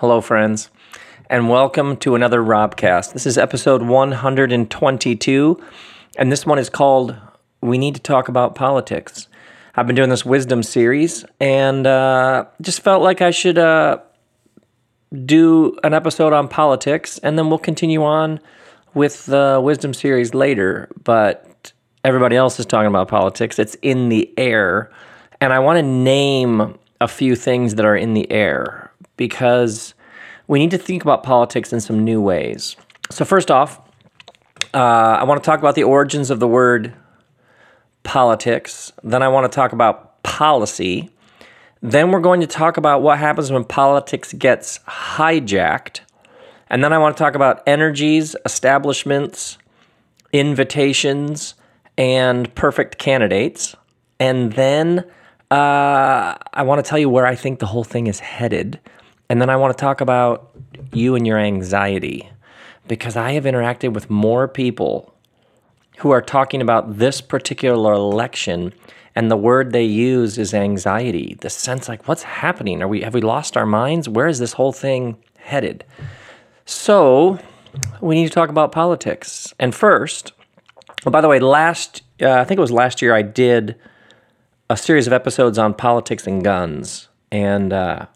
Hello, friends, and welcome to another Robcast. This is episode 122, and this one is called We Need to Talk About Politics. I've been doing this wisdom series and uh, just felt like I should uh, do an episode on politics, and then we'll continue on with the wisdom series later. But everybody else is talking about politics, it's in the air. And I want to name a few things that are in the air because we need to think about politics in some new ways. So, first off, uh, I want to talk about the origins of the word politics. Then, I want to talk about policy. Then, we're going to talk about what happens when politics gets hijacked. And then, I want to talk about energies, establishments, invitations, and perfect candidates. And then, uh, I want to tell you where I think the whole thing is headed. And then I want to talk about you and your anxiety because I have interacted with more people who are talking about this particular election and the word they use is anxiety. The sense like what's happening? Are we have we lost our minds? Where is this whole thing headed? So we need to talk about politics. And first well, by the way last uh, i think it was last year i did a series of episodes on politics and guns. And uh,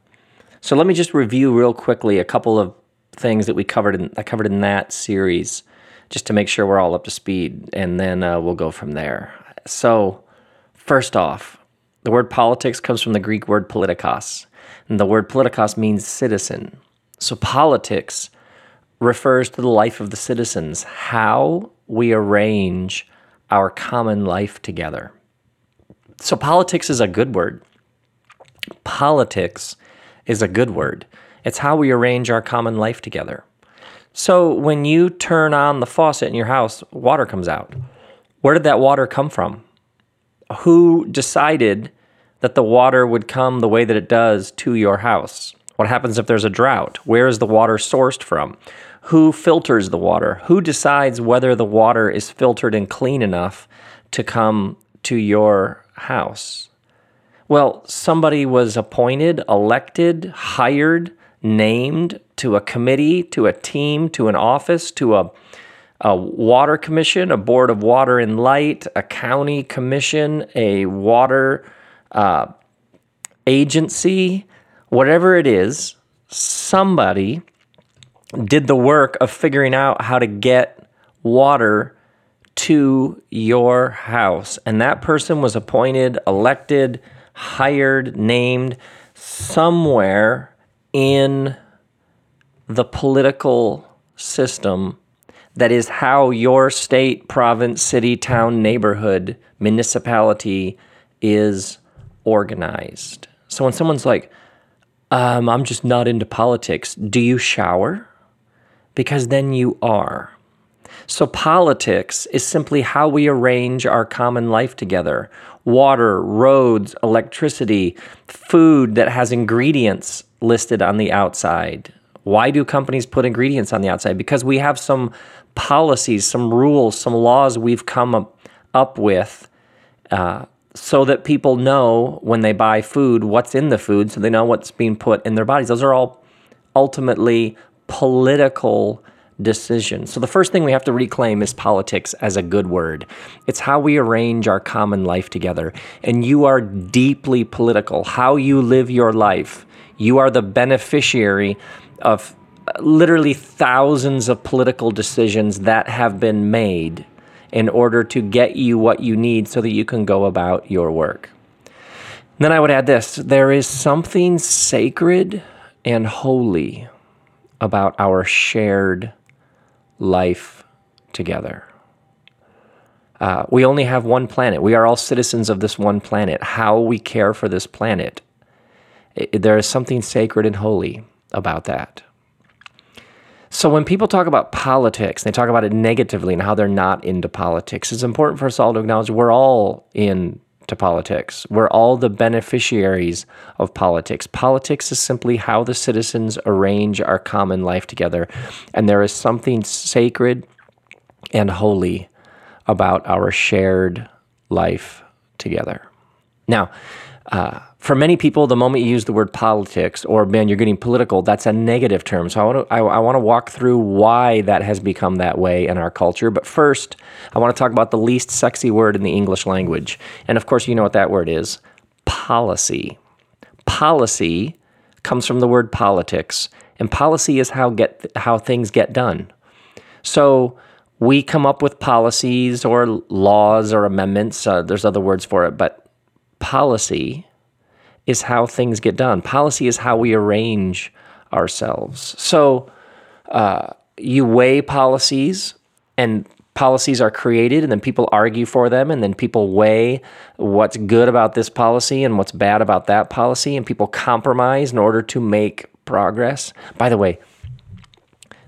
so let me just review real quickly a couple of things that we covered in, I covered in that series just to make sure we're all up to speed. And then uh, we'll go from there. So, first off, the word politics comes from the Greek word politikos. And the word politikos means citizen. So, politics refers to the life of the citizens, how we arrange our common life together. So politics is a good word. Politics is a good word. It's how we arrange our common life together. So when you turn on the faucet in your house, water comes out. Where did that water come from? Who decided that the water would come the way that it does to your house? What happens if there's a drought? Where is the water sourced from? Who filters the water? Who decides whether the water is filtered and clean enough to come to your house? Well, somebody was appointed, elected, hired, named to a committee, to a team, to an office, to a, a water commission, a board of water and light, a county commission, a water uh, agency, whatever it is, somebody did the work of figuring out how to get water to your house. And that person was appointed, elected, hired, named somewhere in the political system that is how your state, province, city, town, neighborhood, municipality is organized. So when someone's like, um, I'm just not into politics, do you shower? Because then you are. So, politics is simply how we arrange our common life together water, roads, electricity, food that has ingredients listed on the outside. Why do companies put ingredients on the outside? Because we have some policies, some rules, some laws we've come up, with uh, so that people know when they buy food what's in the food so they know what's being put in their bodies. Those are all ultimately political decision. So the first thing we have to reclaim is politics as a good word. It's how we arrange our common life together. And you are deeply political. How you live your life. You are the beneficiary of literally thousands of political decisions that have been made in order to get you what you need so that you can go about your work. Then I would add this there is something sacred and holy about our shared life together. Uh, we only have one planet. We are all citizens of this one planet. How we care for this planet, it, there is something sacred and holy about that. So when people talk about politics, they talk about it negatively and how they're not into politics. It's important for us all to acknowledge we're all in to politics. We're all the beneficiaries of politics. Politics is simply how the citizens arrange our common life together. And there is something sacred and holy about our shared life together. Now, uh, for many people, the moment you use the word politics or man, you're getting political, that's a negative term. So I want to I, I walk through why that has become that way in our culture. But first, I want to talk about the least sexy word in the English language, and of course, you know what that word is: policy. Policy comes from the word politics, and policy is how get how things get done. So we come up with policies or laws or amendments. Uh, there's other words for it, but policy is how things get done. Policy is how we arrange ourselves. So uh, you weigh policies, and policies are created, and then people argue for them, and then people weigh what's good about this policy and what's bad about that policy, and people compromise in order to make progress. By the way,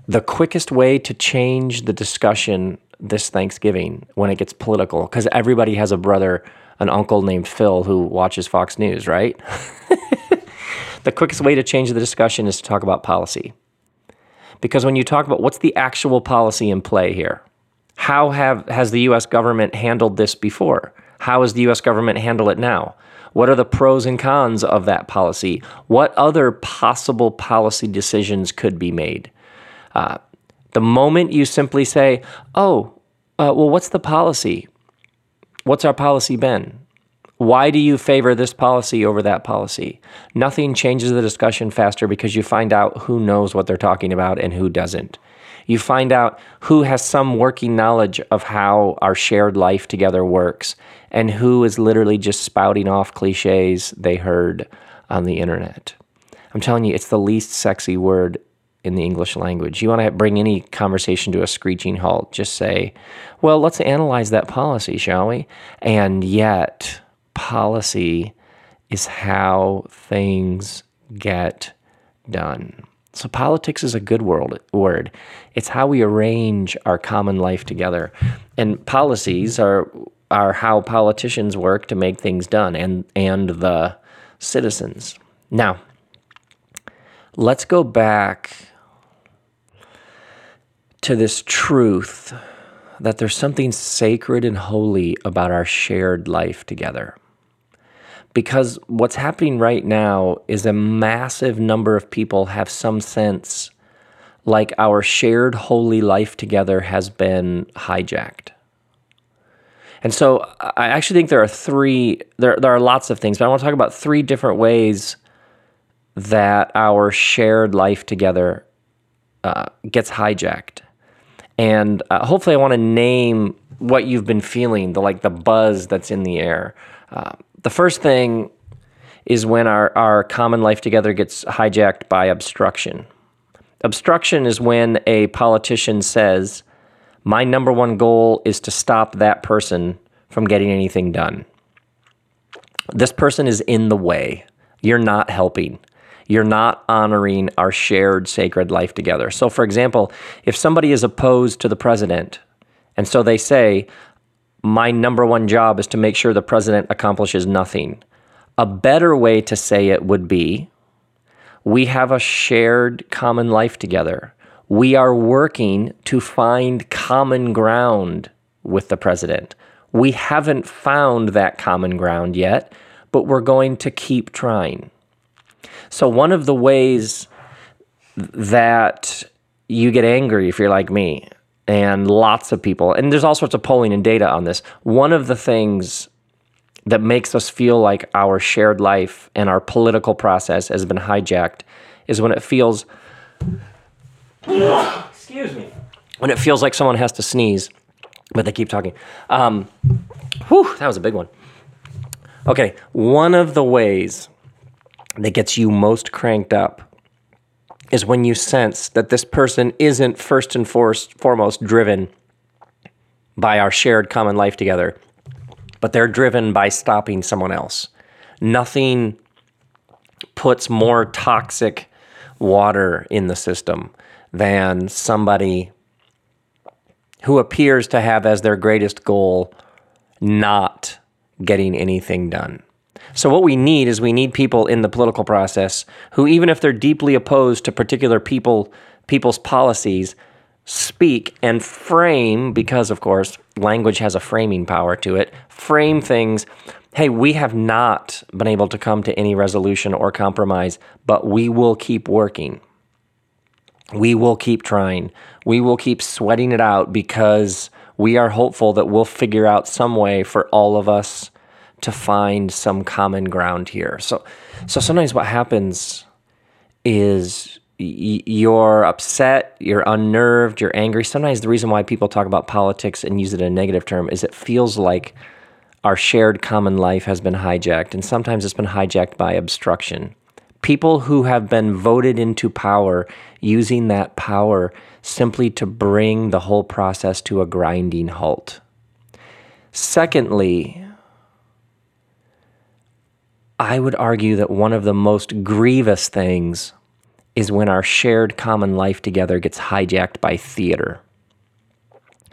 the quickest way to change the discussion this Thanksgiving when it gets political, because everybody has a brother an uncle named Phil who watches Fox News, right? the quickest way to change the discussion is to talk about policy. Because when you talk about what's the actual policy in play here, how have has the US government handled this before? How does the US government handle it now? What are the pros and cons of that policy? What other possible policy decisions could be made? Uh, the moment you simply say, oh, uh, well, what's the policy? What's our policy been? Why do you favor this policy over that policy? Nothing changes the discussion faster because you find out who knows what they're talking about and who doesn't. You find out who has some working knowledge of how our shared life together works and who is literally just spouting off cliches they heard on the internet. I'm telling you, it's the least sexy word in the English language. You want to bring any conversation to a screeching halt, just say, well, let's analyze that policy, shall we? And yet, policy is how things get done. So, politics is a good world, word. It's how we arrange our common life together. And policies are, are how politicians work to make things done and, and the citizens. Now, let's go back to this truth that there's something sacred and holy about our shared life together. Because what's happening right now is a massive number of people have some sense like our shared holy life together has been hijacked. And so I actually think there are three, there, there are lots of things, but I want to talk about three different ways that our shared life together uh, gets hijacked and uh, hopefully I want to name what you've been feeling, the like the buzz that's in the air. Uh, the first thing is when our, our common life together gets hijacked by obstruction. Obstruction is when a politician says, My number one goal is to stop that person from getting anything done. This person is in the way. You're not helping you're not honoring our shared sacred life together. So, for example, if somebody is opposed to the president, and so they say, my number one job is to make sure the president accomplishes nothing. A better way to say it would be we have a shared common life together. We are working to find common ground with the president. We haven't found that common ground yet, but we're going to keep trying. So, one of the ways that you get angry if you're like me, and lots of people, and there's all sorts of polling and data on this. One of the things that makes us feel like our shared life and our political process has been hijacked is when it feels excuse me when it feels like someone has to sneeze but they keep talking um, whew, that was a big one okay one of the ways that gets you most cranked up is when you sense that this person isn't first and foremost driven by our shared common life together, but they're driven by stopping someone else. Nothing puts more toxic water in the system than somebody who appears to have as their greatest goal not getting anything done. So what we need is we need people in the political process who, even if they're deeply opposed to particular people people's policies, speak and frame, because of course, language has a framing power to it, frame things. Hey, we have not been able to come to any resolution or compromise, but we will keep working. We will keep trying. We will keep sweating it out because we are hopeful that we'll figure out some way for all of us to find some common ground here. So, so sometimes what happens is you're upset, you're unnerved, you're angry. Sometimes the reason why people talk about politics and use it in a negative term is it feels like our shared common life has been hijacked, and sometimes it's been hijacked by obstruction. People who have been voted into power using that power simply to bring the whole process to a grinding halt. Secondly, I would argue that one of the most grievous things is when our shared common life together gets hijacked by theater.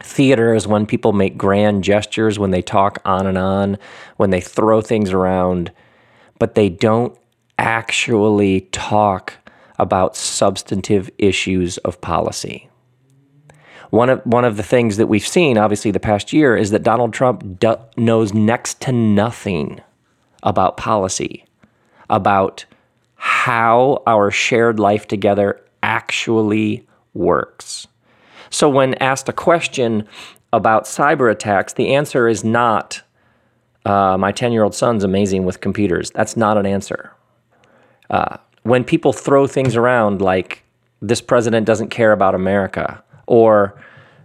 Theater is when people make grand gestures, when they talk on and on, when they throw things around, but they don't actually talk about substantive issues of policy. One of, one of the things that we've seen, obviously, the past year is that Donald Trump do, knows next to nothing about policy, about how our shared life together actually works. So, when asked a question about cyber attacks, the answer is not, uh, my 10 year old son's amazing with computers. That's not an answer. Uh, when people throw things around like, this president doesn't care about America, or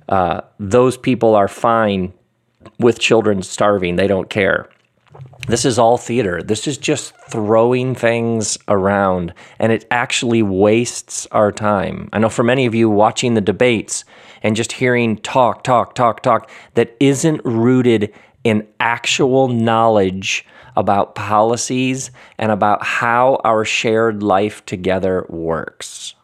uh, those people are fine with children starving, they don't care. This is all theater. This is just throwing things around, and it actually wastes our time. I know for many of you watching the debates and just hearing talk, talk, talk, talk that isn't rooted in actual knowledge about policies and about how our shared life together works.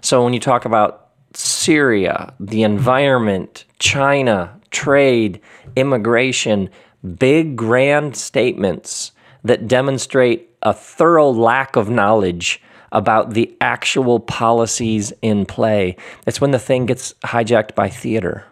So when you talk about Syria, the environment, China, trade, immigration, big, grand statements that demonstrate a thorough lack of knowledge about the actual policies in play. It's when the thing gets hijacked by theater.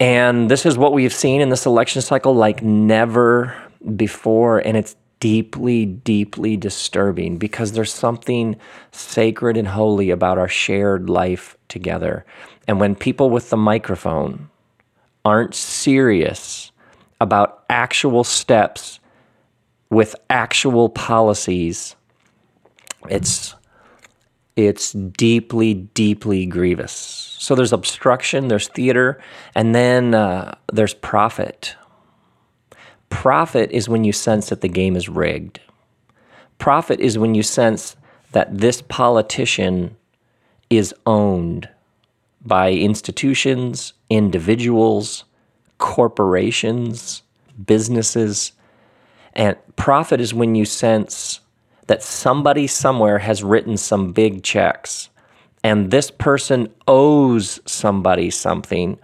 And this is what we've seen in this election cycle like never before. And it's deeply, deeply disturbing because there's something sacred and holy about our shared life together. And when people with the microphone aren't serious about actual steps with actual policies, it's it's deeply, deeply grievous. So there's obstruction, there's theater, and then uh, there's profit. Profit is when you sense that the game is rigged. Profit is when you sense that this politician is owned by institutions, individuals, corporations, businesses. And profit is when you sense that somebody somewhere has written some big checks and this person owes somebody something,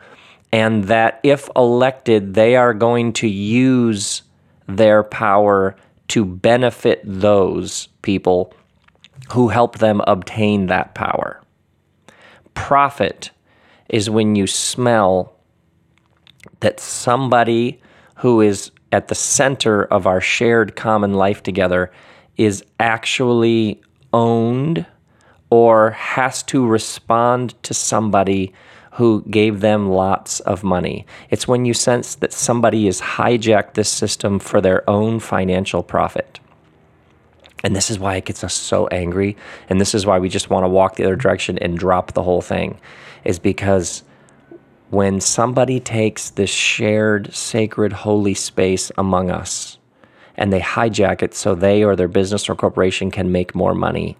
and that if elected, they are going to use their power to benefit those people who help them obtain that power. Profit is when you smell that somebody who is at the center of our shared common life together is actually owned or has to respond to somebody who gave them lots of money. It's when you sense that somebody has hijacked this system for their own financial profit. And this is why it gets us so angry. And this is why we just want to walk the other direction and drop the whole thing, is because when somebody takes this shared, sacred, holy space among us and they hijack it so they or their business or corporation can make more money,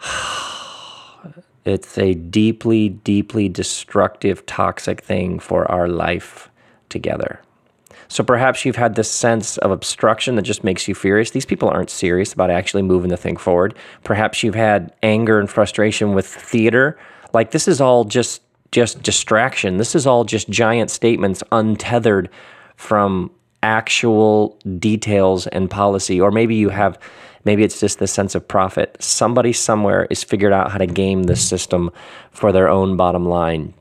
it's a deeply, deeply destructive, toxic thing for our life together. So perhaps you've had this sense of obstruction that just makes you furious. These people aren't serious about actually moving the thing forward. Perhaps you've had anger and frustration with theater. Like this is all just just distraction. This is all just giant statements untethered from actual details and policy. Or maybe you have Maybe it's just the sense of profit. Somebody somewhere is figured out how to game this system for their own bottom line.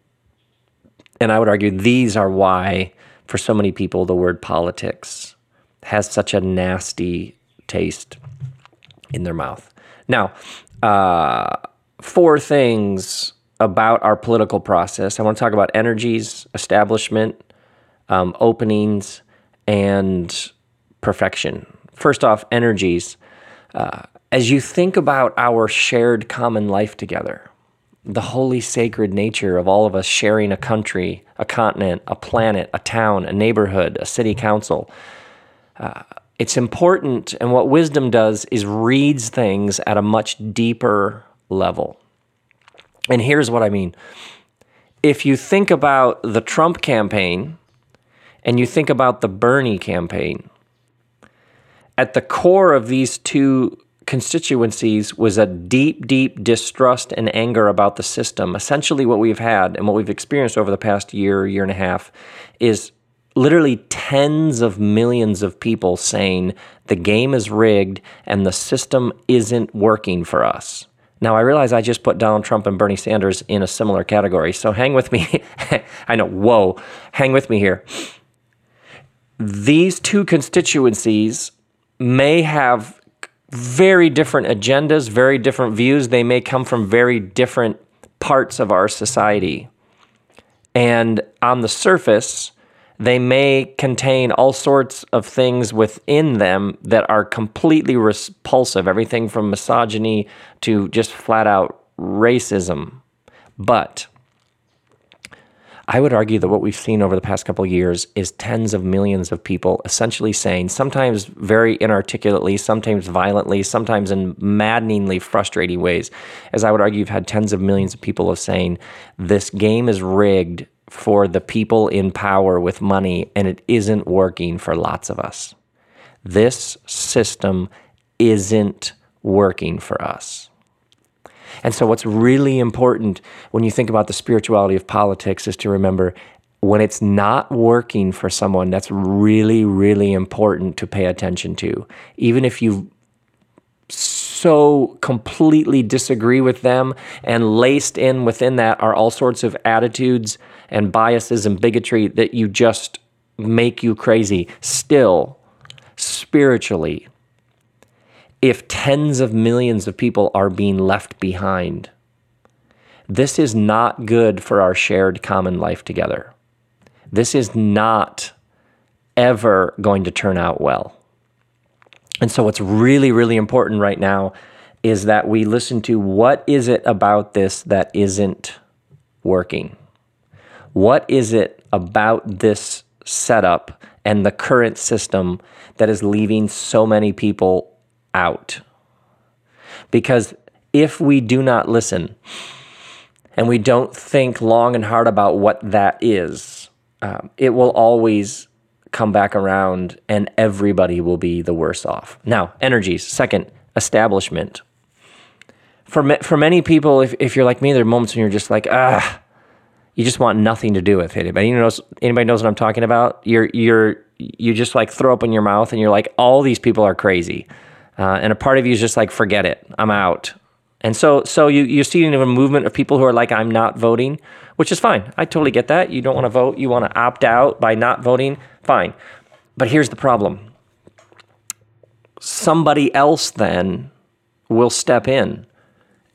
And I would argue these are why, for so many people, the word politics has such a nasty taste in their mouth. Now, uh, four things about our political process. I want to talk about energies, establishment, um, openings, and perfection. First off, energies. Uh, as you think about our shared common life together, the holy sacred nature of all of us sharing a country, a continent, a planet, a town, a neighborhood, a city council. Uh, it's important, and what wisdom does is reads things at a much deeper level. And here's what I mean. If you think about the Trump campaign and you think about the Bernie campaign, at the core of these two constituencies was a deep, deep distrust and anger about the system. Essentially, what we've had and what we've experienced over the past year, year and a half is literally tens of millions of people saying the game is rigged and the system isn't working for us. Now, I realize I just put Donald Trump and Bernie Sanders in a similar category, so hang with me. I know, whoa, hang with me here. These two constituencies may have very different agendas, very different views. They may come from very different parts of our society. And on the surface, they may contain all sorts of things within them that are completely repulsive, everything from misogyny to just flat out racism. But I would argue that what we've seen over the past couple years is tens of millions of people essentially saying, sometimes very inarticulately, sometimes violently, sometimes in maddeningly frustrating ways. As I would argue, you've had tens of millions of people of saying, this game is rigged for the people in power with money, and it isn't working for lots of us. This system isn't working for us. And so, what's really important when you think about the spirituality of politics is to remember when it's not working for someone, that's really, really important to pay attention to. Even if you so completely disagree with them, and laced in within that are all sorts of attitudes and biases and bigotry that you just make you crazy. Still, spiritually, if tens of millions of people are being left behind. This is not good for our shared common life together. This is not ever going to turn out well. And so, what's really, really important right now is that we listen to what is it about this that isn't working? What is it about this setup and the current system that is leaving so many people out. Because if we do not listen and we don't think long and hard about what that is, um, it will always come back around and everybody will be the worse off. Now, energies. Second, establishment. For, for many people, if, if you're like me, there are moments when you're just like, ah, you just want nothing to do with it. Anybody knows, anybody knows what I'm talking about? You're, you're, you just like throw up in your mouth and you're like, all these people are crazy. Uh, and a part of you is just like, forget it, I'm out. And so, so you, you're seeing a movement of people who are like, I'm not voting, which is fine. I totally get that. You don't want to vote. You want to opt out by not voting. Fine. But here's the problem somebody else then will step in.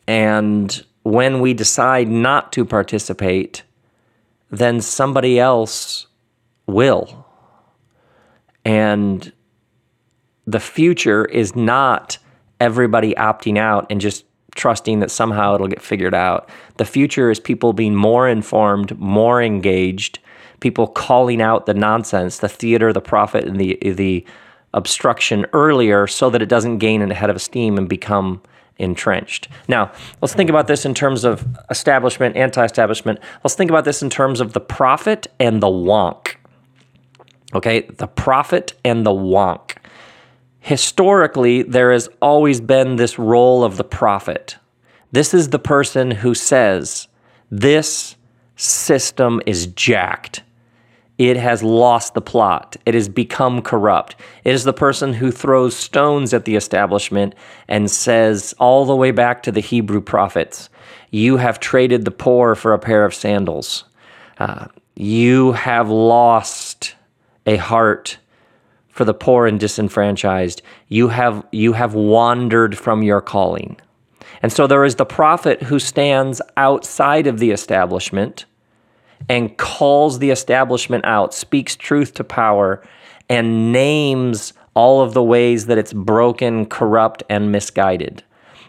And when we decide not to participate, then somebody else will. And the future is not everybody opting out and just trusting that somehow it'll get figured out. The future is people being more informed, more engaged, people calling out the nonsense, the theater, the profit, and the the obstruction earlier so that it doesn't gain a head of steam and become entrenched. Now, let's think about this in terms of establishment, anti-establishment. Let's think about this in terms of the prophet and the wonk. Okay, the prophet and the wonk historically, there has always been this role of the prophet. This is the person who says, This system is jacked. It has lost the plot. It has become corrupt. It is the person who throws stones at the establishment and says, all the way back to the Hebrew prophets, You have traded the poor for a pair of sandals. Uh, you have lost a heart for the poor and disenfranchised. You have, you have wandered from your calling. And so there is the prophet who stands outside of the establishment and calls the establishment out, speaks truth to power, and names all of the ways that it's broken, corrupt, and misguided.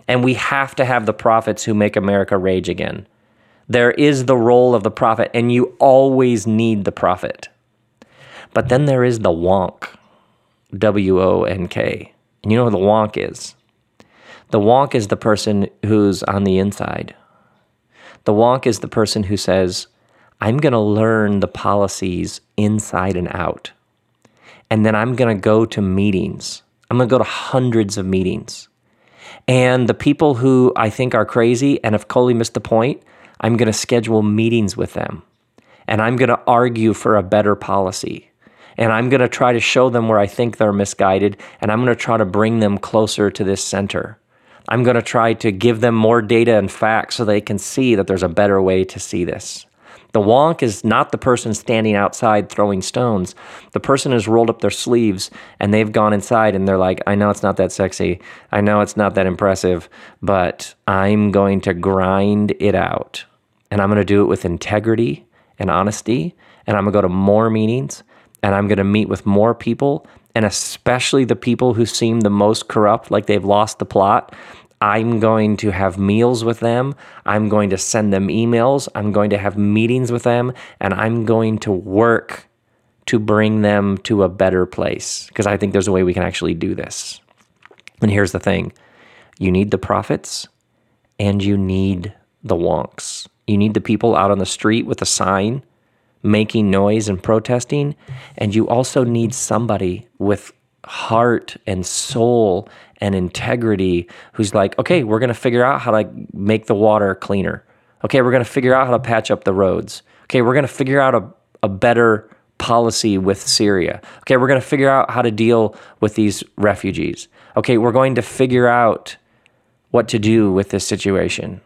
And we have to have the prophets who make America rage again. There is the role of the prophet, and you always need the prophet. But then there is the wonk, W O N K. And you know who the wonk is? The wonk is the person who's on the inside. The wonk is the person who says, I'm going to learn the policies inside and out. And then I'm going to go to meetings. I'm going to go to hundreds of meetings. And the people who I think are crazy and have totally missed the point, I'm going to schedule meetings with them. And I'm going to argue for a better policy. And I'm going to try to show them where I think they're misguided. And I'm going to try to bring them closer to this center. I'm going to try to give them more data and facts so they can see that there's a better way to see this. The wonk is not the person standing outside throwing stones. The person has rolled up their sleeves and they've gone inside and they're like, I know it's not that sexy. I know it's not that impressive, but I'm going to grind it out. And I'm going to do it with integrity and honesty. And I'm going to go to more meetings and I'm going to meet with more people and especially the people who seem the most corrupt, like they've lost the plot. I'm going to have meals with them. I'm going to send them emails. I'm going to have meetings with them. And I'm going to work to bring them to a better place because I think there's a way we can actually do this. And here's the thing you need the prophets and you need the wonks. You need the people out on the street with a sign making noise and protesting. And you also need somebody with heart and soul and integrity who's like, okay, we're going to figure out how to make the water cleaner. Okay, we're going to figure out how to patch up the roads. Okay, we're going to figure out a, a better policy with Syria. Okay, we're going to figure out how to deal with these refugees. Okay, we're going to figure out what to do with this situation.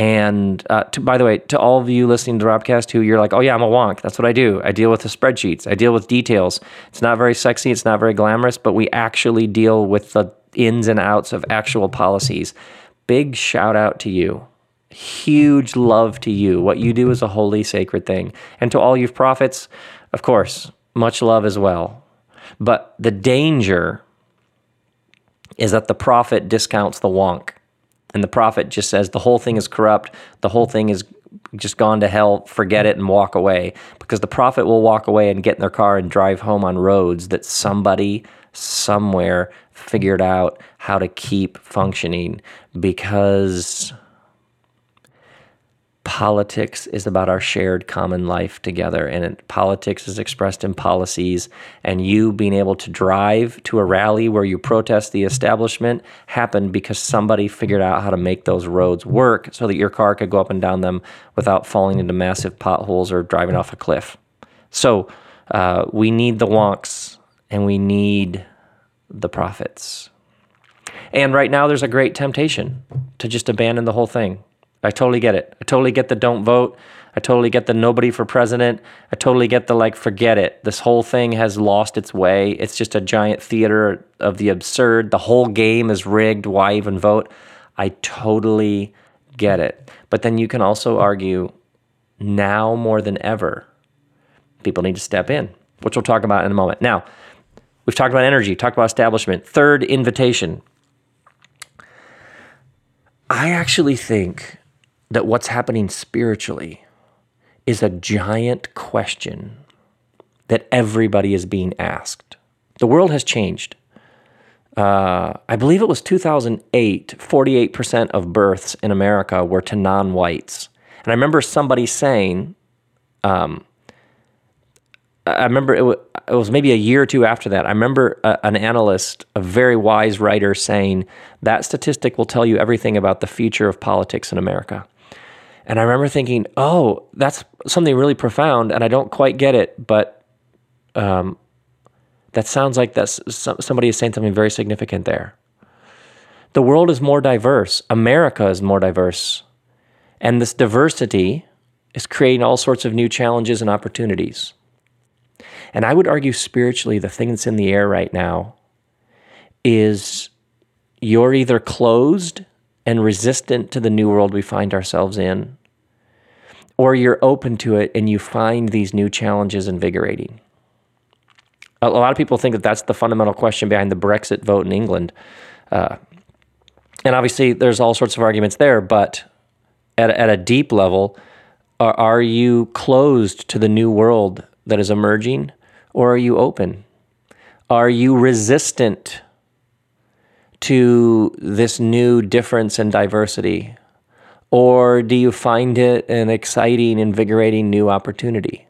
And uh, to, by the way, to all of you listening to the Robcast who you're like, oh yeah, I'm a wonk. That's what I do. I deal with the spreadsheets. I deal with details. It's not very sexy. It's not very glamorous, but we actually deal with the ins and outs of actual policies. Big shout out to you. Huge love to you. What you do is a holy, sacred thing. And to all you prophets, of course, much love as well. But the danger is that the prophet discounts the wonk and the prophet just says the whole thing is corrupt, the whole thing is just gone to hell, forget it and walk away. Because the prophet will walk away and get in their car and drive home on roads that somebody somewhere figured out how to keep functioning because politics is about our shared common life together and it, politics is expressed in policies and you being able to drive to a rally where you protest the establishment happened because somebody figured out how to make those roads work so that your car could go up and down them without falling into massive potholes or driving off a cliff. So uh, we need the wonks and we need the prophets. And right now there's a great temptation to just abandon the whole thing I totally get it. I totally get the don't vote. I totally get the nobody for president. I totally get the like, forget it. This whole thing has lost its way. It's just a giant theater of the absurd. The whole game is rigged. Why even vote? I totally get it. But then you can also argue now more than ever, people need to step in, which we'll talk about in a moment. Now, we've talked about energy, talked about establishment. Third invitation. I actually think that what's happening spiritually is a giant question that everybody is being asked. The world has changed. Uh, I believe it was 2008, 48% of births in America were to non whites. And I remember somebody saying, um, I remember it was, it was, maybe a year or two after that. I remember a, an analyst, a very wise writer, saying that statistic will tell you everything about the future of politics in America. And I remember thinking, oh, that's something really profound, and I don't quite get it, but um, that sounds like that's somebody is saying something very significant there. The world is more diverse. America is more diverse. And this diversity is creating all sorts of new challenges and opportunities. And I would argue spiritually, the thing that's in the air right now is you're either closed and resistant to the new world we find ourselves in, or you're open to it and you find these new challenges invigorating. A lot of people think that that's the fundamental question behind the Brexit vote in England. Uh, and obviously, there's all sorts of arguments there, but at, at a deep level, are, are you closed to the new world that is emerging, or are you open? Are you resistant to this new difference and diversity? Or do you find it an exciting, invigorating new opportunity?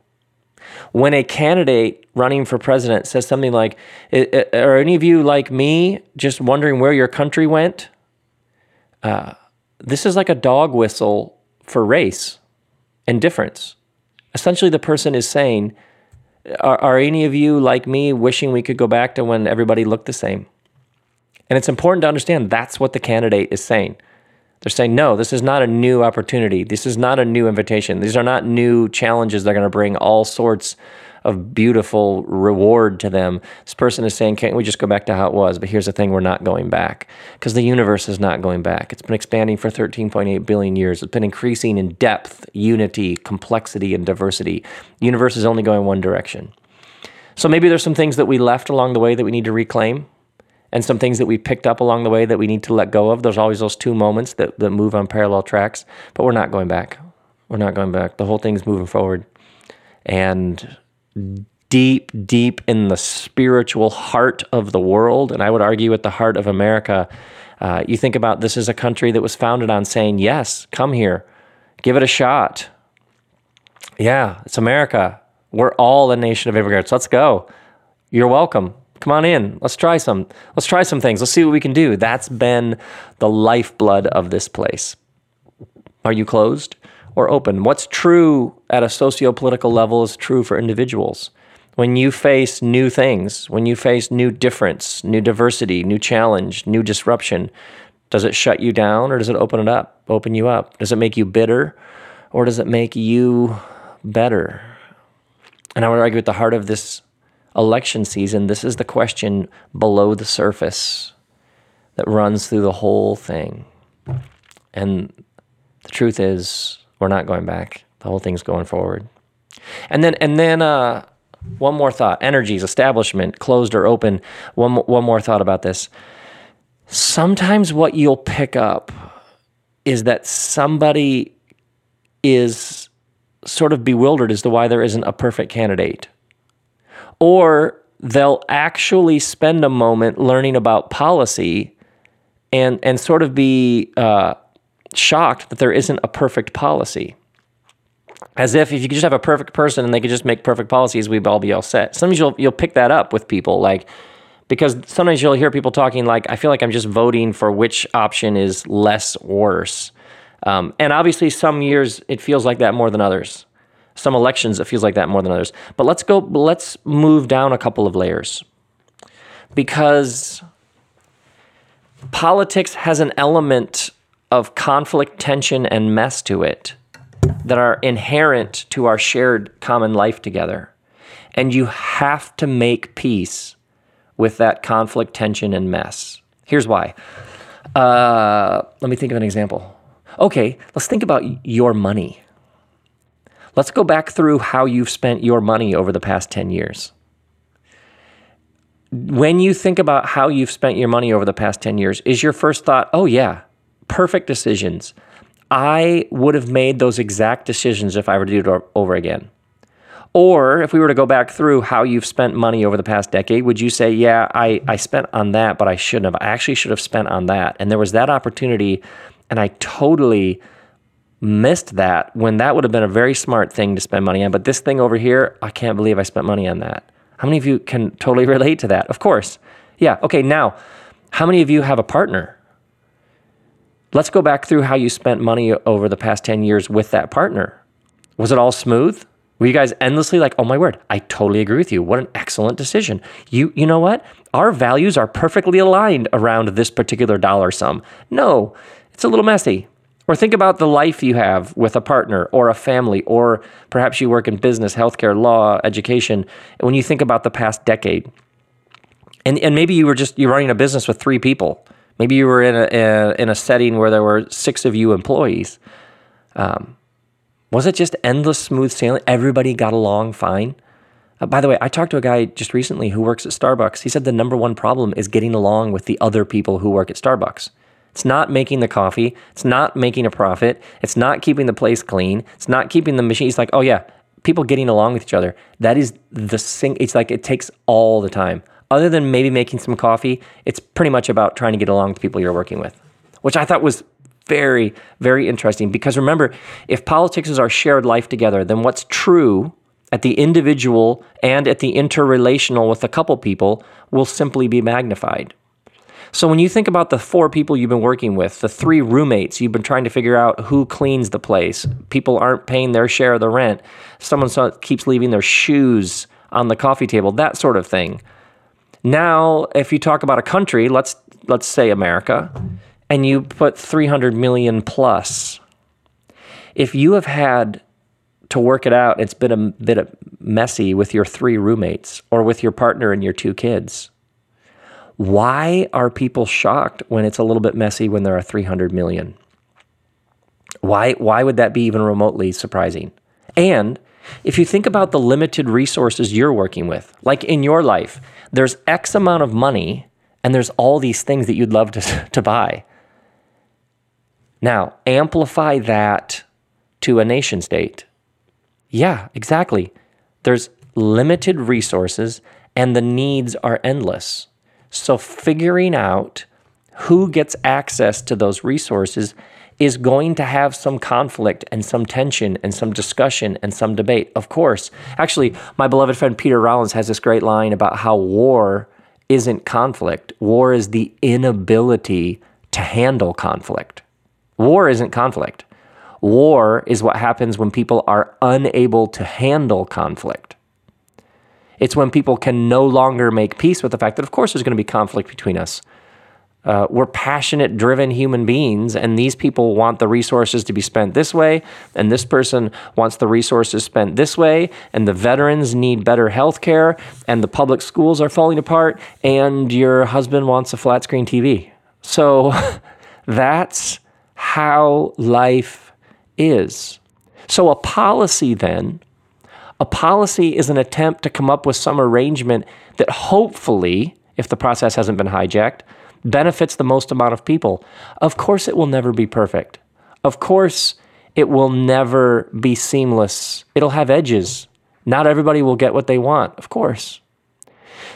When a candidate running for president says something like, Are any of you like me, just wondering where your country went? Uh, this is like a dog whistle for race and difference. Essentially, the person is saying, are, are any of you like me wishing we could go back to when everybody looked the same? And it's important to understand that's what the candidate is saying. They're saying, no, this is not a new opportunity. This is not a new invitation. These are not new challenges that are going to bring all sorts of beautiful reward to them. This person is saying, can't we just go back to how it was? But here's the thing we're not going back because the universe is not going back. It's been expanding for 13.8 billion years. It's been increasing in depth, unity, complexity, and diversity. The universe is only going one direction. So maybe there's some things that we left along the way that we need to reclaim and some things that we picked up along the way that we need to let go of. There's always those two moments that, that move on parallel tracks, but we're not going back. We're not going back. The whole thing's moving forward. And deep, deep in the spiritual heart of the world, and I would argue at the heart of America, uh, you think about this is a country that was founded on saying, yes, come here, give it a shot. Yeah, it's America. We're all a nation of immigrants. Let's go. You're welcome. Come on in. Let's try some. Let's try some things. Let's see what we can do. That's been the lifeblood of this place. Are you closed or open? What's true at a socio-political level is true for individuals. When you face new things, when you face new difference, new diversity, new challenge, new disruption, does it shut you down or does it open it up, open you up? Does it make you bitter or does it make you better? And I would argue at the heart of this election season, this is the question below the surface that runs through the whole thing. And the truth is, we're not going back. The whole thing's going forward. And then, and then, uh, one more thought: energies, establishment, closed or open. One, one more thought about this. Sometimes what you'll pick up is that somebody is sort of bewildered as to why there isn't a perfect candidate or they'll actually spend a moment learning about policy and and sort of be uh, shocked that there isn't a perfect policy. As if if you could just have a perfect person and they could just make perfect policies, we'd all be all set. Sometimes you'll you'll pick that up with people like because sometimes you'll hear people talking like I feel like I'm just voting for which option is less worse. Um, and obviously, some years it feels like that more than others. Some elections, it feels like that more than others. But let's go, let's move down a couple of layers. Because politics has an element of conflict, tension, and mess to it that are inherent to our shared common life together. And you have to make peace with that conflict, tension, and mess. Here's why. Uh, let me think of an example. Okay, let's think about your money. Let's go back through how you've spent your money over the past 10 years. When you think about how you've spent your money over the past 10 years, is your first thought, oh, yeah, perfect decisions. I would have made those exact decisions if I were to do it over again. Or if we were to go back through how you've spent money over the past decade, would you say, yeah, I, I spent on that, but I shouldn't have. I actually should have spent on that. And there was that opportunity, and I totally missed that when that would have been a very smart thing to spend money on. But this thing over here, I can't believe I spent money on that. How many of you can totally relate to that? Of course. Yeah. Okay. Now, how many of you have a partner? Let's go back through how you spent money over the past 10 years with that partner. Was it all smooth? Were you guys endlessly like, "Oh my word, I totally agree with you. What an excellent decision." You you know what? Our values are perfectly aligned around this particular dollar sum. No, it's a little messy. Or think about the life you have with a partner or a family, or perhaps you work in business, healthcare, law, education. When you think about the past decade, and, and maybe you were just you're running a business with three people. Maybe you were in a, a in a setting where there were six of you employees. Um, was it just endless smooth sailing? Everybody got along fine. Uh, by the way, I talked to a guy just recently who works at Starbucks. He said the number one problem is getting along with the other people who work at Starbucks. It's not making the coffee. It's not making a profit. It's not keeping the place clean. It's not keeping the machine. It's like, oh yeah, people getting along with each other. That is the sing. It's like it takes all the time. Other than maybe making some coffee, it's pretty much about trying to get along with people you're working with, which I thought was very, very interesting. Because remember, if politics is our shared life together, then what's true at the individual and at the interrelational with a couple people will simply be magnified. So when you think about the four people you've been working with, the three roommates, you've been trying to figure out who cleans the place. People aren't paying their share of the rent. Someone keeps leaving their shoes on the coffee table, that sort of thing. Now, if you talk about a country, let's let's say America, and you put 300 million plus. If you have had to work it out, it's been a bit messy with your three roommates or with your partner and your two kids why are people shocked when it's a little bit messy when there are 300 million? Why, why would that be even remotely surprising? And if you think about the limited resources you're working with, like in your life, there's X amount of money and there's all these things that you'd love to, to buy. Now, amplify that to a nation state. Yeah, exactly. There's limited resources and the needs are endless. So, figuring out who gets access to those resources is going to have some conflict and some tension and some discussion and some debate. Of course. Actually, my beloved friend Peter Rollins has this great line about how war isn't conflict, war is the inability to handle conflict. War isn't conflict. War is what happens when people are unable to handle conflict. It's when people can no longer make peace with the fact that, of course, there's going to be conflict between us. Uh, we're passionate, driven human beings, and these people want the resources to be spent this way, and this person wants the resources spent this way, and the veterans need better health care, and the public schools are falling apart, and your husband wants a flat screen TV. So that's how life is. So a policy then a policy is an attempt to come up with some arrangement that hopefully, if the process hasn't been hijacked, benefits the most amount of people. Of course, it will never be perfect. Of course, it will never be seamless. It'll have edges. Not everybody will get what they want, of course.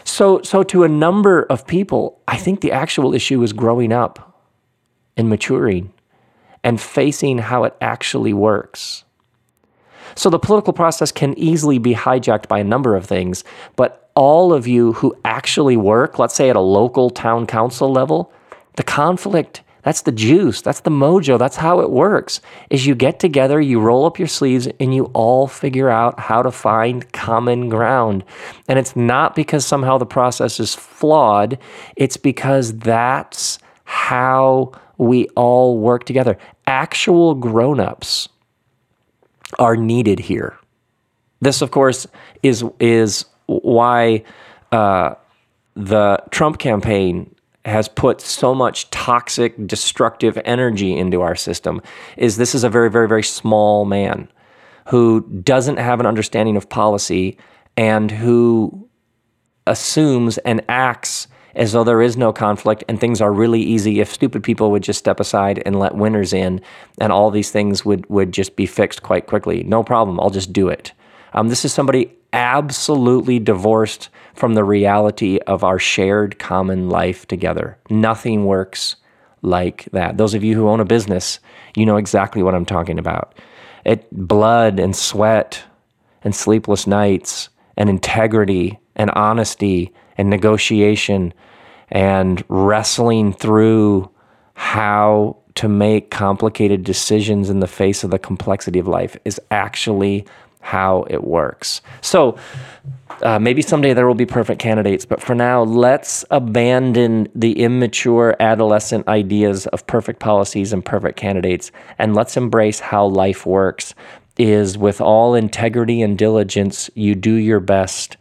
So, so to a number of people, I think the actual issue is growing up and maturing and facing how it actually works. So the political process can easily be hijacked by a number of things, but all of you who actually work, let's say at a local town council level, the conflict that's the juice. That's the mojo. That's how it works. Is you get together, you roll up your sleeves, and you all figure out how to find common ground. And it's not because somehow the process is flawed. It's because that's how we all work together. Actual grown-ups are needed here. This, of course, is is why uh, the Trump campaign has put so much toxic, destructive energy into our system. Is this is a very, very, very small man who doesn't have an understanding of policy and who assumes and acts as though there is no conflict and things are really easy if stupid people would just step aside and let winners in and all these things would, would just be fixed quite quickly. No problem, I'll just do it. Um, this is somebody absolutely divorced from the reality of our shared common life together. Nothing works like that. Those of you who own a business, you know exactly what I'm talking about. It blood and sweat and sleepless nights and integrity and honesty and negotiation and wrestling through how to make complicated decisions in the face of the complexity of life is actually how it works. So uh, maybe someday there will be perfect candidates, but for now, let's abandon the immature adolescent ideas of perfect policies and perfect candidates, and let's embrace how life works. Is with all integrity and diligence, you do your best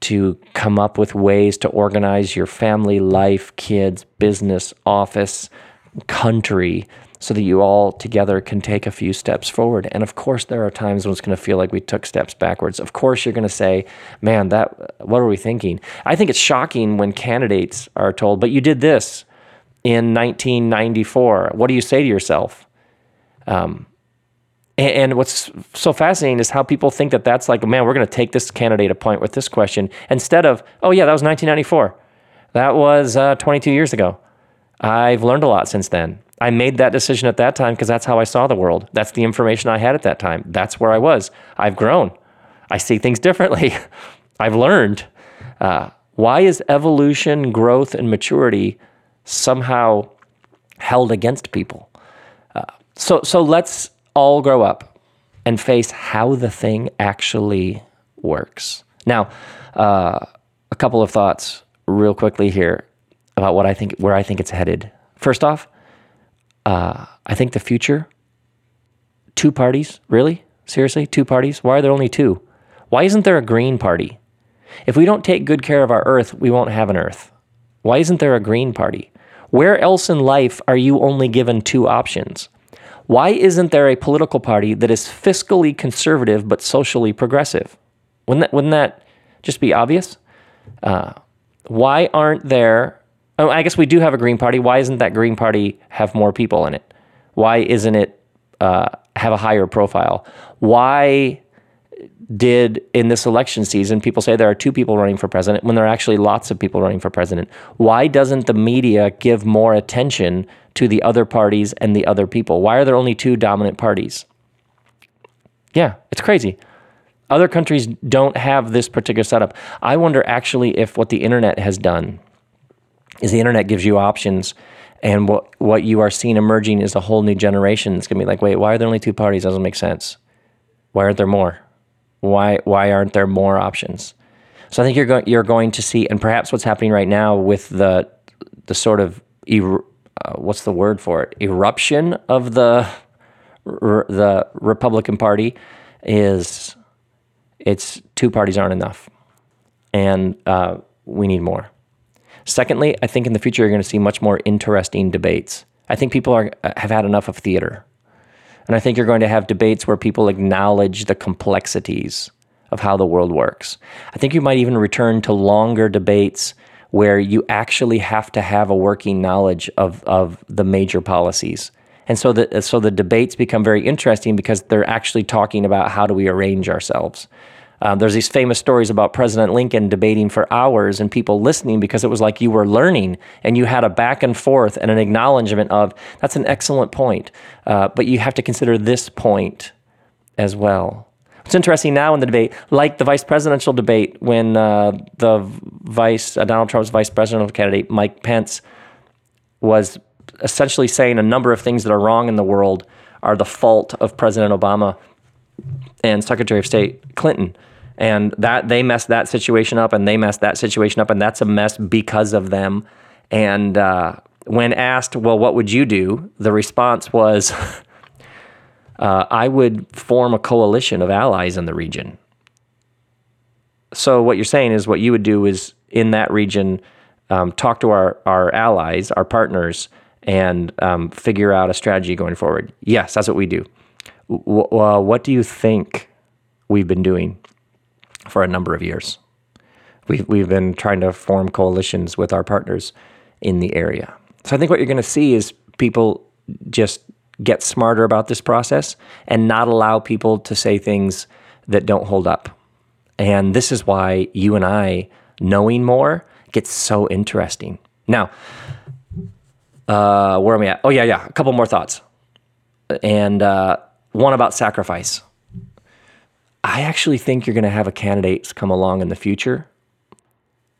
to come up with ways to organize your family life, kids, business, office, country so that you all together can take a few steps forward. And of course, there are times when it's going to feel like we took steps backwards. Of course, you're going to say, man, that, what are we thinking? I think it's shocking when candidates are told, but you did this in 1994. What do you say to yourself? Um, and, and what's so fascinating is how people think that that's like, man, we're going to take this candidate a point with this question instead of, oh, yeah, that was 1994. That was uh, 22 years ago. I've learned a lot since then. I made that decision at that time because that's how I saw the world. That's the information I had at that time. That's where I was. I've grown. I see things differently. I've learned. Uh, why is evolution, growth, and maturity somehow held against people? Uh, so, so let's all grow up and face how the thing actually works. Now, uh, a couple of thoughts real quickly here about what I think, where I think it's headed. First off, uh, I think the future, two parties, really? Seriously? Two parties? Why are there only two? Why isn't there a green party? If we don't take good care of our earth, we won't have an earth. Why isn't there a green party? Where else in life are you only given two options? Why isn't there a political party that is fiscally conservative but socially progressive? Wouldn't that, wouldn't that just be obvious? Uh, why aren't there Oh, I guess we do have a Green Party. Why isn't that Green Party have more people in it? Why isn't it uh, have a higher profile? Why did in this election season people say there are two people running for president when there are actually lots of people running for president? Why doesn't the media give more attention to the other parties and the other people? Why are there only two dominant parties? Yeah, it's crazy. Other countries don't have this particular setup. I wonder actually if what the internet has done is the internet gives you options and what what you are seeing emerging is a whole new generation It's gonna be like, wait, why are there only two parties? That doesn't make sense. Why aren't there more? Why why aren't there more options? So I think you're going you're going to see, and perhaps what's happening right now with the the sort of er, uh, what's the word for it eruption of the the Republican Party is it's two parties aren't enough, and uh, we need more. Secondly, I think in the future you're going to see much more interesting debates. I think people are, have had enough of theater. And I think you're going to have debates where people acknowledge the complexities of how the world works. I think you might even return to longer debates where you actually have to have a working knowledge of, of the major policies. And so the, so the debates become very interesting because they're actually talking about how do we arrange ourselves. Um, there's these famous stories about President Lincoln debating for hours and people listening because it was like you were learning and you had a back and forth and an acknowledgement of that's an excellent point, uh, but you have to consider this point as well. It's interesting now in the debate, like the vice presidential debate, when uh, the vice uh, Donald Trump's vice presidential candidate Mike Pence was essentially saying a number of things that are wrong in the world are the fault of President Obama and Secretary of State Clinton. And that they messed that situation up and they messed that situation up and that's a mess because of them. And uh, when asked well what would you do? the response was uh, i would form a coalition of allies in the region so what you're saying is what you would do is in that region um, talk to our, our allies our partners and um, figure out a strategy going forward yes that's what we do w- w- what do you think we've been doing for a number of years. We've, we've been trying to form coalitions with our partners in the area. So I think what you're going to see is people just get smarter about this process and not allow people to say things that don't hold up. And this is why you and I knowing more gets so interesting. Now, uh, where am I at? Oh, yeah, yeah. A couple more thoughts. And uh, one about sacrifice. I actually think you're going to have a candidates come along in the future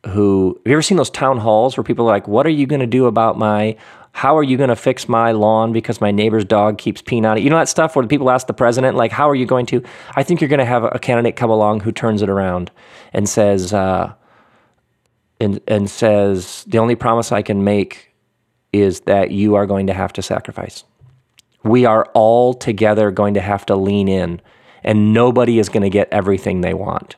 who have you ever seen those town halls where people are like, "What are you going to do about my How are you going to fix my lawn because my neighbor's dog keeps peeing on it? You know that stuff where people ask the president, like, how are you going to? I think you're going to have a candidate come along who turns it around and says, uh, and, and says, the only promise I can make is that you are going to have to sacrifice. We are all together going to have to lean in, and nobody is going to get everything they want.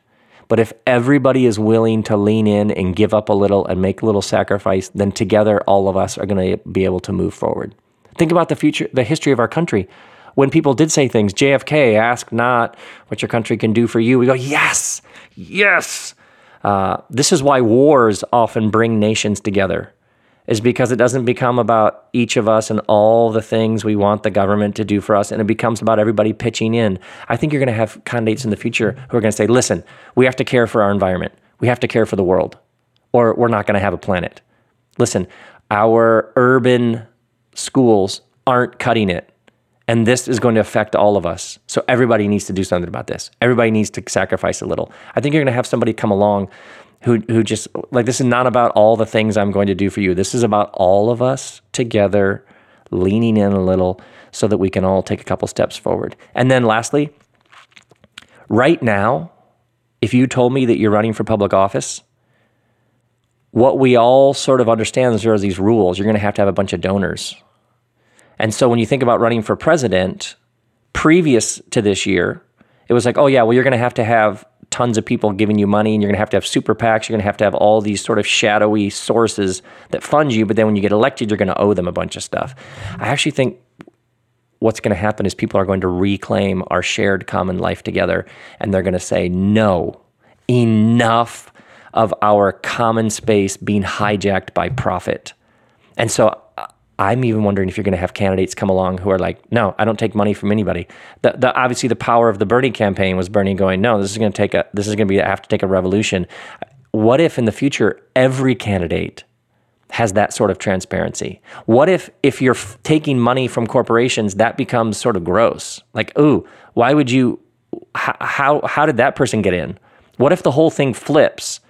But if everybody is willing to lean in and give up a little and make a little sacrifice, then together all of us are going to be able to move forward. Think about the future, the history of our country. When people did say things, JFK, ask not what your country can do for you. We go, yes, yes. Uh, this is why wars often bring nations together is because it doesn't become about each of us and all the things we want the government to do for us, and it becomes about everybody pitching in. I think you're going to have candidates in the future who are going to say, listen, we have to care for our environment, we have to care for the world, or we're not going to have a planet. Listen, our urban schools aren't cutting it. And this is going to affect all of us. So everybody needs to do something about this. Everybody needs to sacrifice a little. I think you're going to have somebody come along who who just like this is not about all the things I'm going to do for you. This is about all of us together leaning in a little so that we can all take a couple steps forward. And then lastly, right now, if you told me that you're running for public office, what we all sort of understand is there are these rules. You're going to have to have a bunch of donors. And so when you think about running for president, previous to this year, it was like, oh yeah, well you're going to have to have tons of people giving you money and you're going to have to have super PACs. You're going to have to have all these sort of shadowy sources that fund you. But then when you get elected, you're going to owe them a bunch of stuff. I actually think what's going to happen is people are going to reclaim our shared common life together and they're going to say, no, enough of our common space being hijacked by profit. And so I'm even wondering if you're going to have candidates come along who are like, no, I don't take money from anybody. The, the, obviously, the power of the Bernie campaign was Bernie going, no, this is going to take a, this is going to be I have to take a revolution. What if in the future every candidate has that sort of transparency? What if if you're f- taking money from corporations, that becomes sort of gross? Like, ooh, why would you? How how did that person get in? What if the whole thing flips?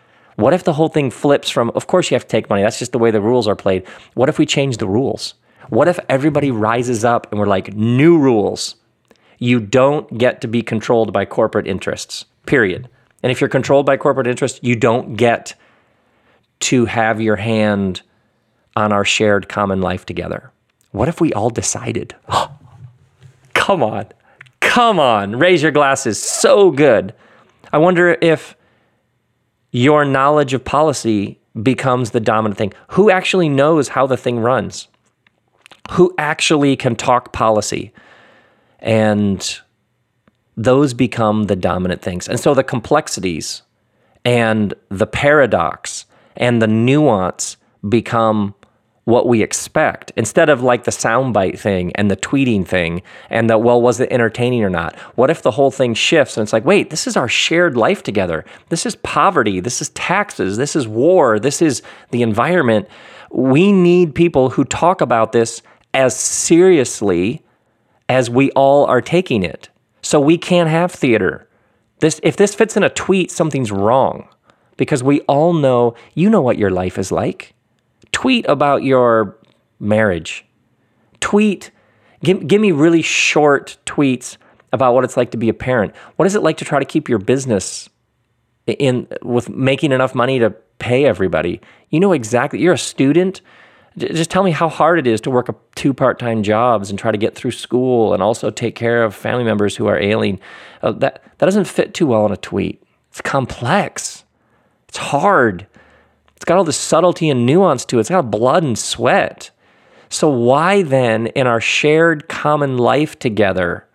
What if the whole thing flips from, of course you have to take money, that's just the way the rules are played. What if we change the rules? What if everybody rises up and we're like, new rules? You don't get to be controlled by corporate interests, period. And if you're controlled by corporate interests, you don't get to have your hand on our shared common life together. What if we all decided? come on, come on, raise your glasses. So good. I wonder if your knowledge of policy becomes the dominant thing. Who actually knows how the thing runs? Who actually can talk policy? And those become the dominant things. And so the complexities and the paradox and the nuance become what we expect instead of like the soundbite thing and the tweeting thing and the well was it entertaining or not? What if the whole thing shifts and it's like wait this is our shared life together. This is poverty. This is taxes. This is war. This is the environment. We need people who talk about this as seriously as we all are taking it. So we can't have theater. This if this fits in a tweet something's wrong. Because we all know you know what your life is like tweet about your marriage. Tweet, give, give me really short tweets about what it's like to be a parent. What is it like to try to keep your business in with making enough money to pay everybody? You know exactly. You're a student. Just tell me how hard it is to work two part-time jobs and try to get through school and also take care of family members who are ailing. Uh, that that doesn't fit too well in a tweet. It's complex. It's hard. It's got all this subtlety and nuance to it. It's got blood and sweat. So, why then, in our shared common life together,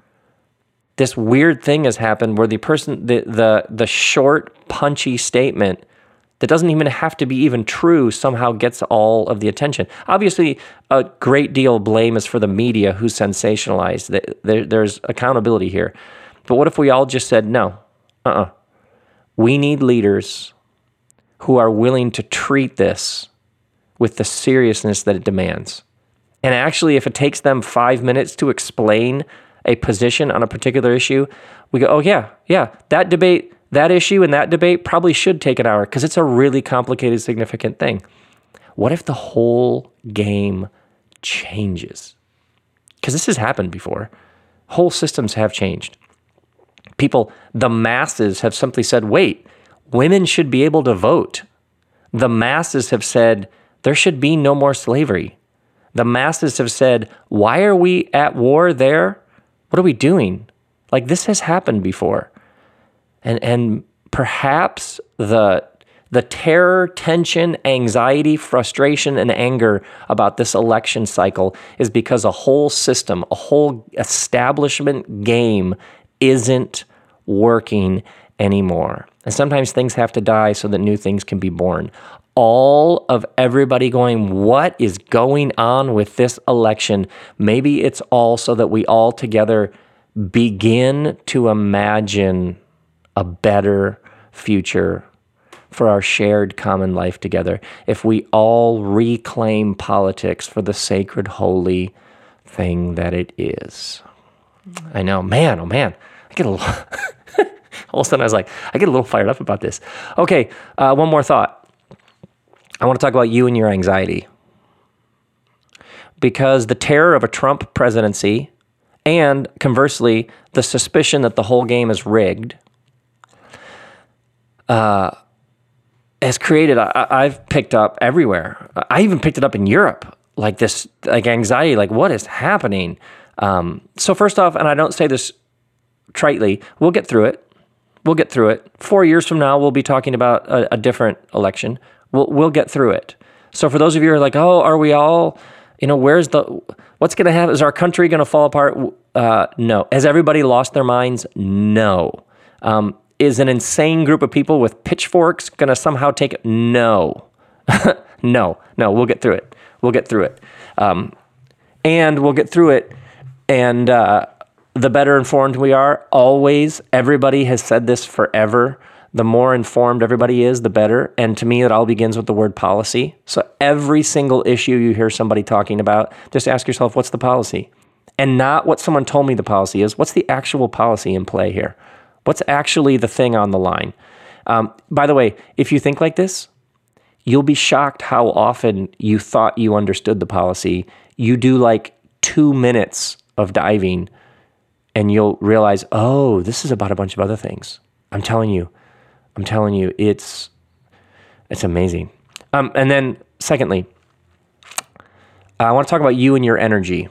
this weird thing has happened where the person, the, the, the short, punchy statement that doesn't even have to be even true somehow gets all of the attention. Obviously, a great deal of blame is for the media who sensationalized. There, there's accountability here. But what if we all just said, no, uh uh-uh. uh We need leaders who are willing to treat this with the seriousness that it demands. And actually, if it takes them five minutes to explain a position on a particular issue, we go, oh, yeah, yeah, that debate, that issue and that debate probably should take an hour because it's a really complicated, significant thing. What if the whole game changes. Because this has happened before. Whole systems have changed. People, the masses have simply said, wait, women should be able to vote. The masses have said, there should be no more slavery. The masses have said, why are we at war there? What are we doing? Like this has happened before. And, and perhaps the the terror, tension, anxiety, frustration, and anger about this election cycle is because a whole system, a whole establishment game isn't working anymore. And sometimes things have to die so that new things can be born. All of everybody going, What is going on with this election? Maybe it's all so that we all together begin to imagine a better future for our shared common life together. If we all reclaim politics for the sacred, holy thing that it is. I know, man, oh man, I get a little, all of a sudden I was like, I get a little fired up about this. Okay, uh, one more thought. I want to talk about you and your anxiety. Because the terror of a Trump presidency and conversely, the suspicion that the whole game is rigged uh, has created, I, have picked up everywhere. I even picked it up in Europe, like this, like anxiety, like what is happening? Um, so, first off, and I don't say this tritely, we'll get through it. We'll get through it. Four years from now, we'll be talking about a, a different election. We'll, we'll get through it. So, for those of you who are like, oh, are we all, you know, where's the, what's going to happen? Is our country going to fall apart? Uh, no. Has everybody lost their minds? No. Um, is an insane group of people with pitchforks going to somehow take it? No. no, no, we'll get through it. We'll get through it. Um, and we'll get through it. And uh, the better informed we are, always, everybody has said this forever. The more informed everybody is, the better. And to me, it all begins with the word policy. So every single issue you hear somebody talking about, just ask yourself, what's the policy? And not what someone told me the policy is. What's the actual policy in play here? What's actually the thing on the line? Um, by the way, if you think like this, you'll be shocked how often you thought you understood the policy. You do like two minutes of diving and you'll realize, oh, this is about a bunch of other things. I'm telling you, I'm telling you, it's it's amazing. Um, and then, secondly, I want to talk about you and your energy.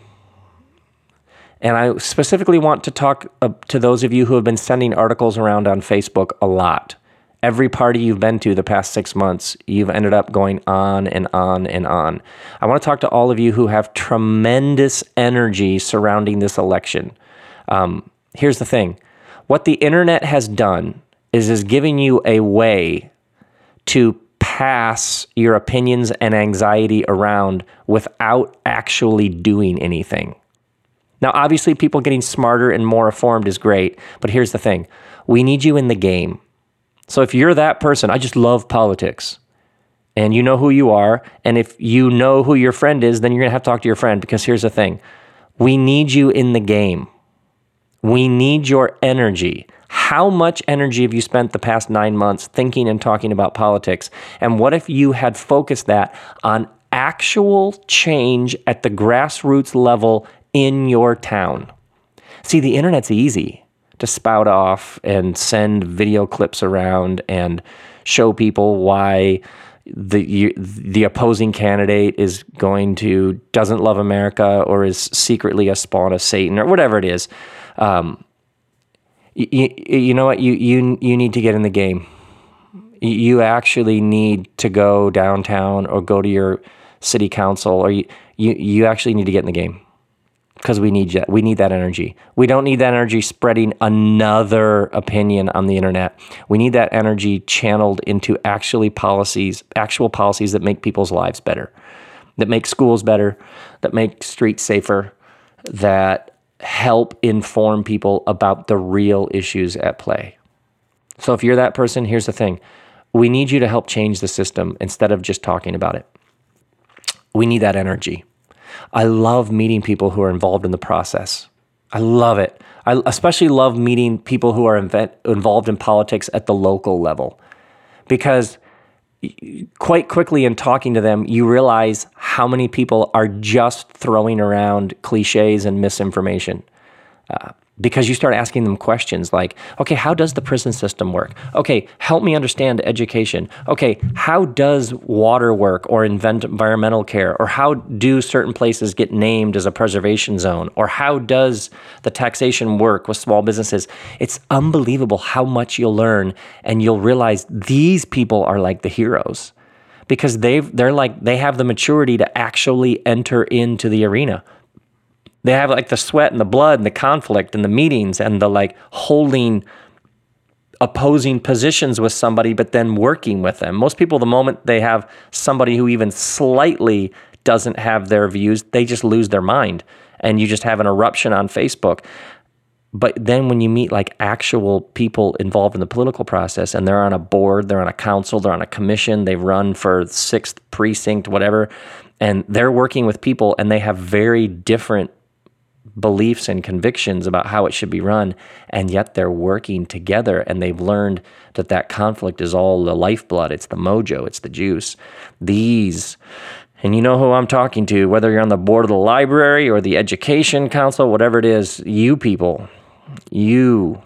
And I specifically want to talk uh, to those of you who have been sending articles around on Facebook a lot. Every party you've been to the past six months, you've ended up going on and on and on. I want to talk to all of you who have tremendous energy surrounding this election. Um, here's the thing what the internet has done is is giving you a way to pass your opinions and anxiety around without actually doing anything. Now, obviously, people getting smarter and more informed is great, but here's the thing we need you in the game. So if you're that person, I just love politics, and you know who you are, and if you know who your friend is, then you're gonna have to talk to your friend because here's the thing we need you in the game. We need your energy. How much energy have you spent the past nine months thinking and talking about politics? And what if you had focused that on actual change at the grassroots level in your town. See, the internet's easy to spout off and send video clips around and show people why the the opposing candidate is going to doesn't love America or is secretly a spawn of Satan or whatever it is. Um, you, you know what you you you need to get in the game. You actually need to go downtown or go to your city council or you you, you actually need to get in the game because we need that. We need that energy. We don't need that energy spreading another opinion on the internet. We need that energy channeled into actually policies, actual policies that make people's lives better, that make schools better, that make streets safer, that help inform people about the real issues at play. So if you're that person, here's the thing. We need you to help change the system instead of just talking about it. We need that energy. I love meeting people who are involved in the process. I love it. I especially love meeting people who are involved in politics at the local level because quite quickly in talking to them, you realize how many people are just throwing around cliches and misinformation. Uh, because you start asking them questions like, okay, how does the prison system work? Okay, help me understand education. Okay, how does water work or invent environmental care? Or how do certain places get named as a preservation zone? Or how does the taxation work with small businesses? It's unbelievable how much you'll learn and you'll realize these people are like the heroes because they've they're like they have the maturity to actually enter into the arena they have like the sweat and the blood and the conflict and the meetings and the like holding opposing positions with somebody, but then working with them. Most people, the moment they have somebody who even slightly doesn't have their views, they just lose their mind. And you just have an eruption on Facebook. But then when you meet like actual people involved in the political process and they're on a board, they're on a council, they're on a commission, they run for sixth precinct, whatever, and they're working with people and they have very different beliefs and convictions about how it should be run, and yet they're working together and they've learned that that conflict is all the lifeblood, it's the mojo, it's the juice. These, and you know who I'm talking to, whether you're on the board of the library or the education council, whatever it is, you people, you,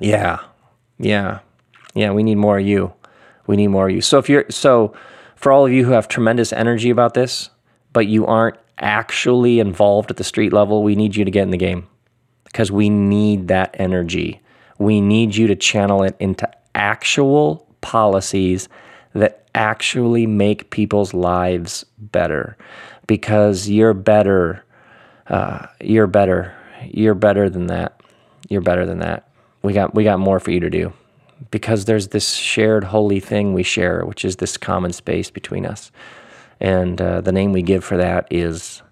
yeah, yeah, yeah, we need more of you. We need more of you. So if you're, so for all of you who have tremendous energy about this, but you aren't actually involved at the street level, we need you to get in the game because we need that energy. We need you to channel it into actual policies that actually make people's lives better because you're better. Uh, you're better. You're better than that. You're better than that. We got we got more for you to do because there's this shared holy thing we share, which is this common space between us. And uh, the name we give for that is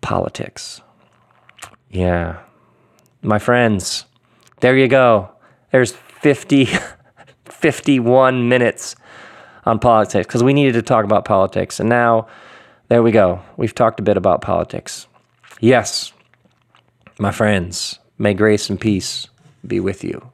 politics. Yeah. My friends, there you go. There's 50, 51 minutes on politics because we needed to talk about politics. And now, there we go. We've talked a bit about politics. Yes, my friends, may grace and peace be with you.